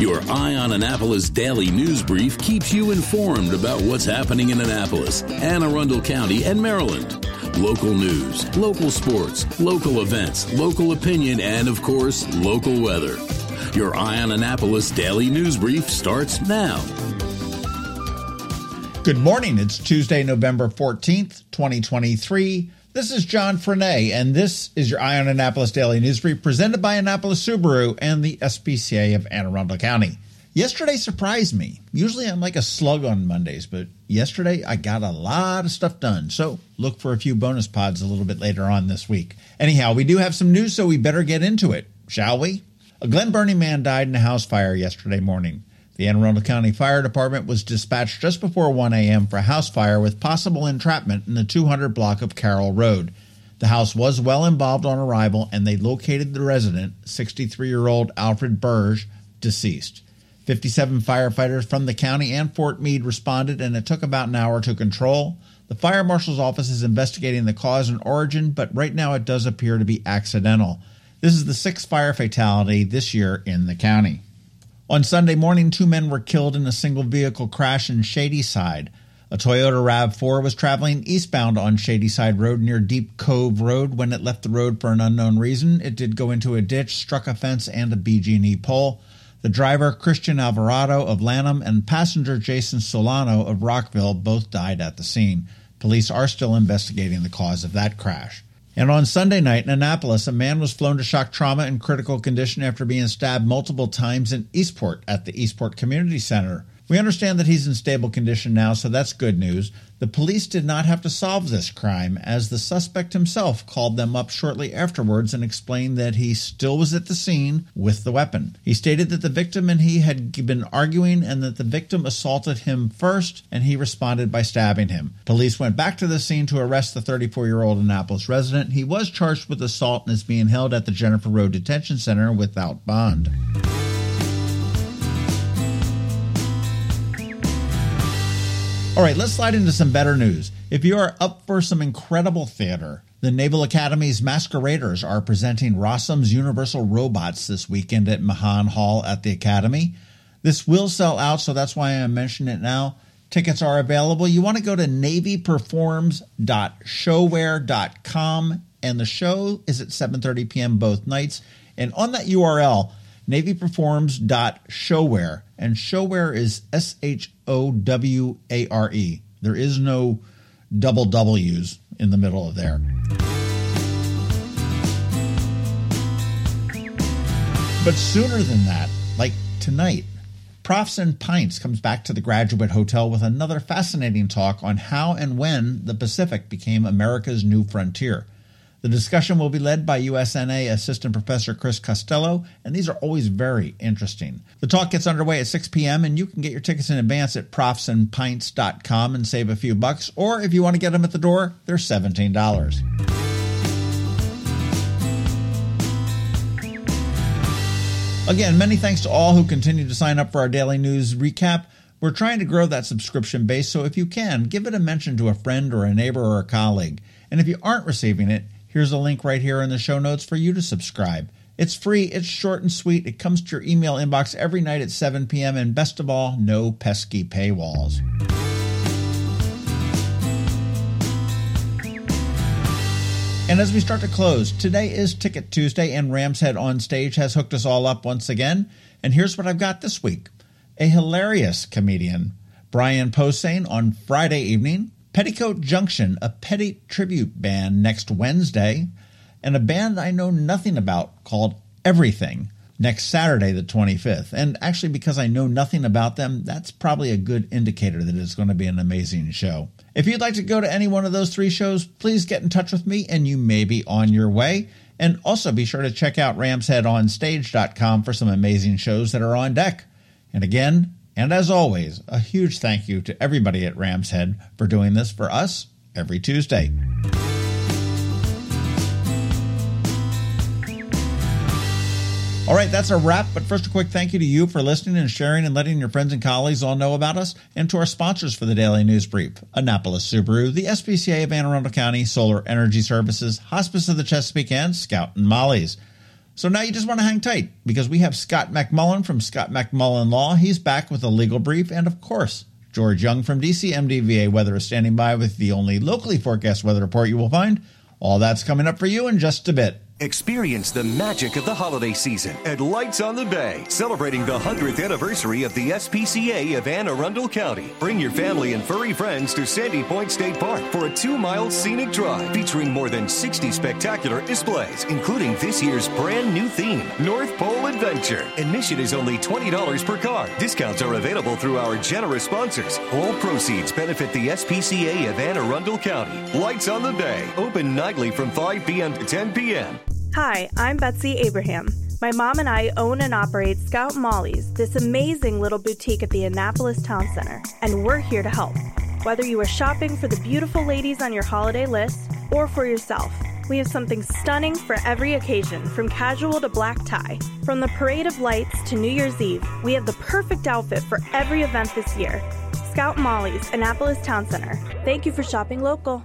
Your Eye on Annapolis daily news brief keeps you informed about what's happening in Annapolis, Anne Arundel County, and Maryland. Local news, local sports, local events, local opinion, and of course, local weather. Your Eye on Annapolis daily news brief starts now. Good morning. It's Tuesday, November 14th, 2023. This is John Frenaye, and this is your Eye on Annapolis Daily News Brief presented by Annapolis Subaru and the SPCA of Anne Arundel County. Yesterday surprised me. Usually I'm like a slug on Mondays, but yesterday I got a lot of stuff done. So look for a few bonus pods a little bit later on this week. Anyhow, we do have some news, so we better get into it, shall we? A Glen Burnie man died in a house fire yesterday morning. The Anne Arundel County Fire Department was dispatched just before 1 a.m. for a house fire with possible entrapment in the 200 block of Carroll Road. The house was well involved on arrival, and they located the resident, 63 year old Alfred Burge, deceased. 57 firefighters from the county and Fort Meade responded, and it took about an hour to control. The fire marshal's office is investigating the cause and origin, but right now it does appear to be accidental. This is the sixth fire fatality this year in the county. On Sunday morning, two men were killed in a single vehicle crash in Shadyside. A Toyota RAV4 was traveling eastbound on Shadyside Road near Deep Cove Road when it left the road for an unknown reason. It did go into a ditch, struck a fence and a BG&E pole. The driver, Christian Alvarado of Lanham, and passenger Jason Solano of Rockville both died at the scene. Police are still investigating the cause of that crash. And on Sunday night in Annapolis, a man was flown to shock trauma in critical condition after being stabbed multiple times in Eastport at the Eastport Community Center. We understand that he's in stable condition now, so that's good news. The police did not have to solve this crime, as the suspect himself called them up shortly afterwards and explained that he still was at the scene with the weapon. He stated that the victim and he had been arguing and that the victim assaulted him first, and he responded by stabbing him. Police went back to the scene to arrest the 34 year old Annapolis resident. He was charged with assault and is being held at the Jennifer Road Detention Center without bond. All right, let's slide into some better news. If you are up for some incredible theater, the Naval Academy's Masqueraders are presenting Rossum's Universal Robots this weekend at Mahan Hall at the Academy. This will sell out, so that's why I'm mentioning it now. Tickets are available. You want to go to navyperforms.showare.com, and the show is at 7:30 p.m. both nights. And on that URL, navyperforms.showare, and showware is S H O W A R E. There is no double W's in the middle of there. But sooner than that, like tonight, Profs and Pints comes back to the Graduate Hotel with another fascinating talk on how and when the Pacific became America's new frontier. The discussion will be led by USNA Assistant Professor Chris Costello, and these are always very interesting. The talk gets underway at 6 p.m., and you can get your tickets in advance at profsandpints.com and save a few bucks, or if you want to get them at the door, they're $17. Again, many thanks to all who continue to sign up for our daily news recap. We're trying to grow that subscription base, so if you can, give it a mention to a friend or a neighbor or a colleague. And if you aren't receiving it, Here's a link right here in the show notes for you to subscribe. It's free, it's short and sweet, it comes to your email inbox every night at 7 p.m., and best of all, no pesky paywalls. And as we start to close, today is Ticket Tuesday, and Rams Head on Stage has hooked us all up once again. And here's what I've got this week a hilarious comedian, Brian Posehn, on Friday evening, Petticoat Junction, a Petty tribute band next Wednesday, and a band I know nothing about called Everything next Saturday, the 25th. And actually, because I know nothing about them, that's probably a good indicator that it's going to be an amazing show. If you'd like to go to any one of those three shows, please get in touch with me and you may be on your way. And also be sure to check out ramsheadonstage.com for some amazing shows that are on deck. And again, and as always, a huge thank you to everybody at Rams Head for doing this for us every Tuesday. All right, that's a wrap. But first, a quick thank you to you for listening and sharing and letting your friends and colleagues all know about us, and to our sponsors for the Daily News Brief Annapolis Subaru, the SPCA of Anne Arundel County, Solar Energy Services, Hospice of the Chesapeake, and Scout and Molly's. So now you just want to hang tight because we have Scott MacMullan from Scott MacMullan Law. He's back with a legal brief. And of course, George Young from DC MDVA Weather is standing by with the only locally forecast weather report you will find. All that's coming up for you in just a bit. Experience the magic of the holiday season at Lights on the Bay, celebrating the 100th anniversary of the SPCA of Anne Arundel County. Bring your family and furry friends to Sandy Point State Park for a two mile scenic drive featuring more than 60 spectacular displays, including this year's brand new theme, North Pole Adventure. Admission is only $20 per car. Discounts are available through our generous sponsors. All proceeds benefit the SPCA of Anne Arundel County. Lights on the Bay, open nightly from 5 p.m. to 10 p.m. Hi, I'm Betsy Abraham. My mom and I own and operate Scout Molly's, this amazing little boutique at the Annapolis Town Center, and we're here to help. Whether you are shopping for the beautiful ladies on your holiday list or for yourself, we have something stunning for every occasion, from casual to black tie. From the Parade of Lights to New Year's Eve, we have the perfect outfit for every event this year. Scout Molly's, Annapolis Town Center. Thank you for shopping local.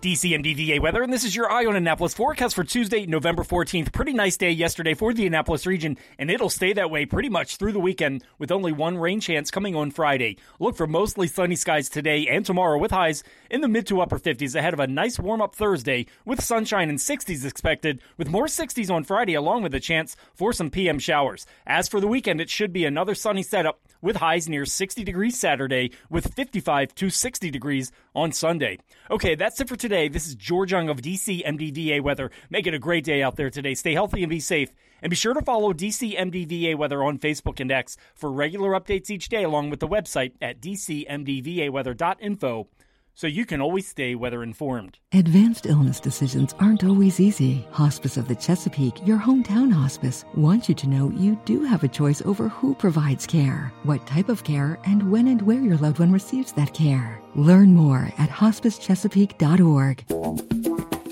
DCMDVA Weather, and this is your Eye on Annapolis forecast for Tuesday, November 14th. Pretty nice day yesterday for the Annapolis region, and it'll stay that way pretty much through the weekend with only one rain chance coming on Friday. Look for mostly sunny skies today and tomorrow with highs in the mid to upper 50s ahead of a nice warm up Thursday with sunshine and 60s expected, with more 60s on Friday along with a chance for some PM showers. As for the weekend, it should be another sunny setup with highs near 60 degrees Saturday with 55 to 60 degrees on Sunday. Okay, that's it for today. This is George Young of DC MDVA Weather. Make it a great day out there today. Stay healthy and be safe. And be sure to follow DC MDVA Weather on Facebook and X for regular updates each day, along with the website at dcmdvaweather.info so you can always stay weather informed. Advanced illness decisions aren't always easy. Hospice of the Chesapeake, your hometown hospice, wants you to know you do have a choice over who provides care, what type of care, and when and where your loved one receives that care. Learn more at hospicechesapeake.org.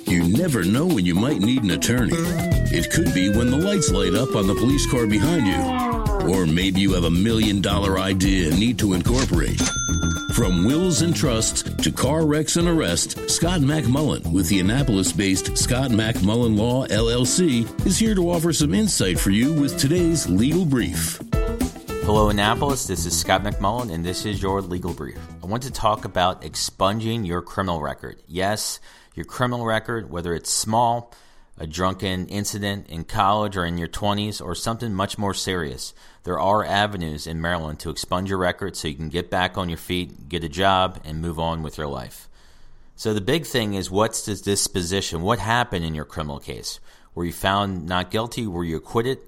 You never know when you might need an attorney. It could be when the lights light up on the police car behind you. Or maybe you have a million dollar idea and need to incorporate. From wills and trusts to car wrecks and arrests, Scott MacMullan with the Annapolis based Scott MacMullan Law LLC is here to offer some insight for you with today's legal brief. Hello, Annapolis. This is Scott MacMullan, and this is your legal brief. I want to talk about expunging your criminal record. Yes, your criminal record, whether it's small, a drunken incident in college or in your 20s, or something much more serious. There are avenues in Maryland to expunge your record so you can get back on your feet, get a job, and move on with your life. So the big thing is what's the disposition? What happened in your criminal case? Were you found not guilty? Were you acquitted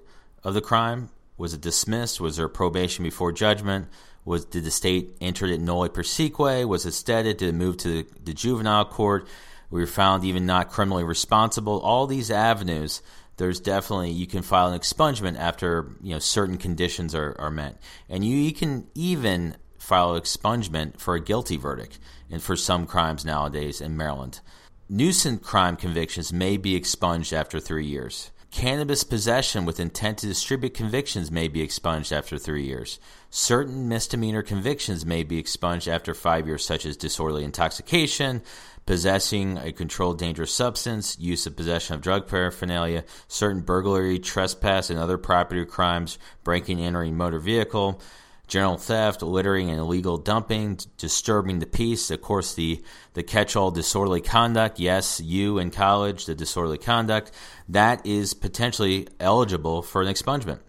of the crime? Was it dismissed? Was there probation before judgment? Was did the state enter it nolle prosequi? Was it stetted? Did it move to the, the juvenile court? We were found even not criminally responsible. All these avenues, there's definitely you can file an expungement after you know certain conditions are, are met, and you, you can even file expungement for a guilty verdict, and for some crimes nowadays in Maryland, nuisance crime convictions may be expunged after three years. Cannabis possession with intent to distribute convictions may be expunged after three years. Certain misdemeanor convictions may be expunged after five years, such as disorderly intoxication, possessing a controlled dangerous substance, use of possession of drug paraphernalia, certain burglary, trespass, and other property crimes, breaking and entering motor vehicle, general theft, littering, and illegal dumping, disturbing the peace. Of course, the, the catch all disorderly conduct. Yes, you in college, the disorderly conduct. That is potentially eligible for an expungement.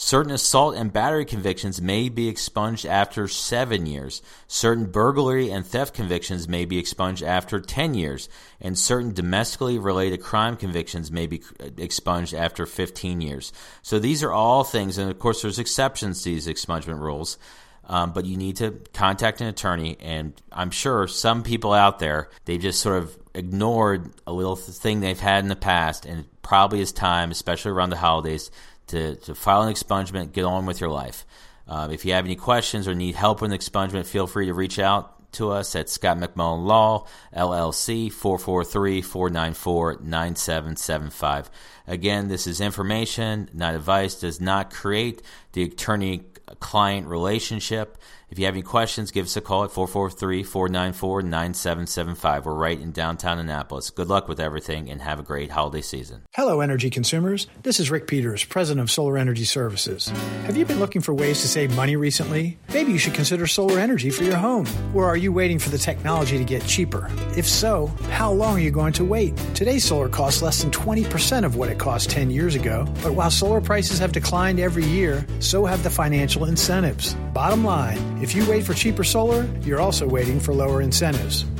Certain assault and battery convictions may be expunged after seven years. Certain burglary and theft convictions may be expunged after 10 years. And certain domestically related crime convictions may be expunged after 15 years. So these are all things, and of course, there's exceptions to these expungement rules. Um, but you need to contact an attorney, and I'm sure some people out there they've just sort of ignored a little thing they've had in the past, and probably is time, especially around the holidays, to, to file an expungement, get on with your life. Uh, if you have any questions or need help with an expungement, feel free to reach out to us at Scott MacMullan Law, LLC, 443 494 9775. Again, this is information, not advice, does not create the attorney client relationship. If you have any questions, give us a call at 443 494 9775. We're right in downtown Annapolis. Good luck with everything and have a great holiday season. Hello, energy consumers. This is Rick Peters, president of Solar Energy Services. Have you been looking for ways to save money recently? Maybe you should consider solar energy for your home. Or are you waiting for the technology to get cheaper? If so, how long are you going to wait? Today's solar costs less than 20% of what it cost 10 years ago. But while solar prices have declined every year, so have the financial incentives. Bottom line, if you wait for cheaper solar, you're also waiting for lower incentives.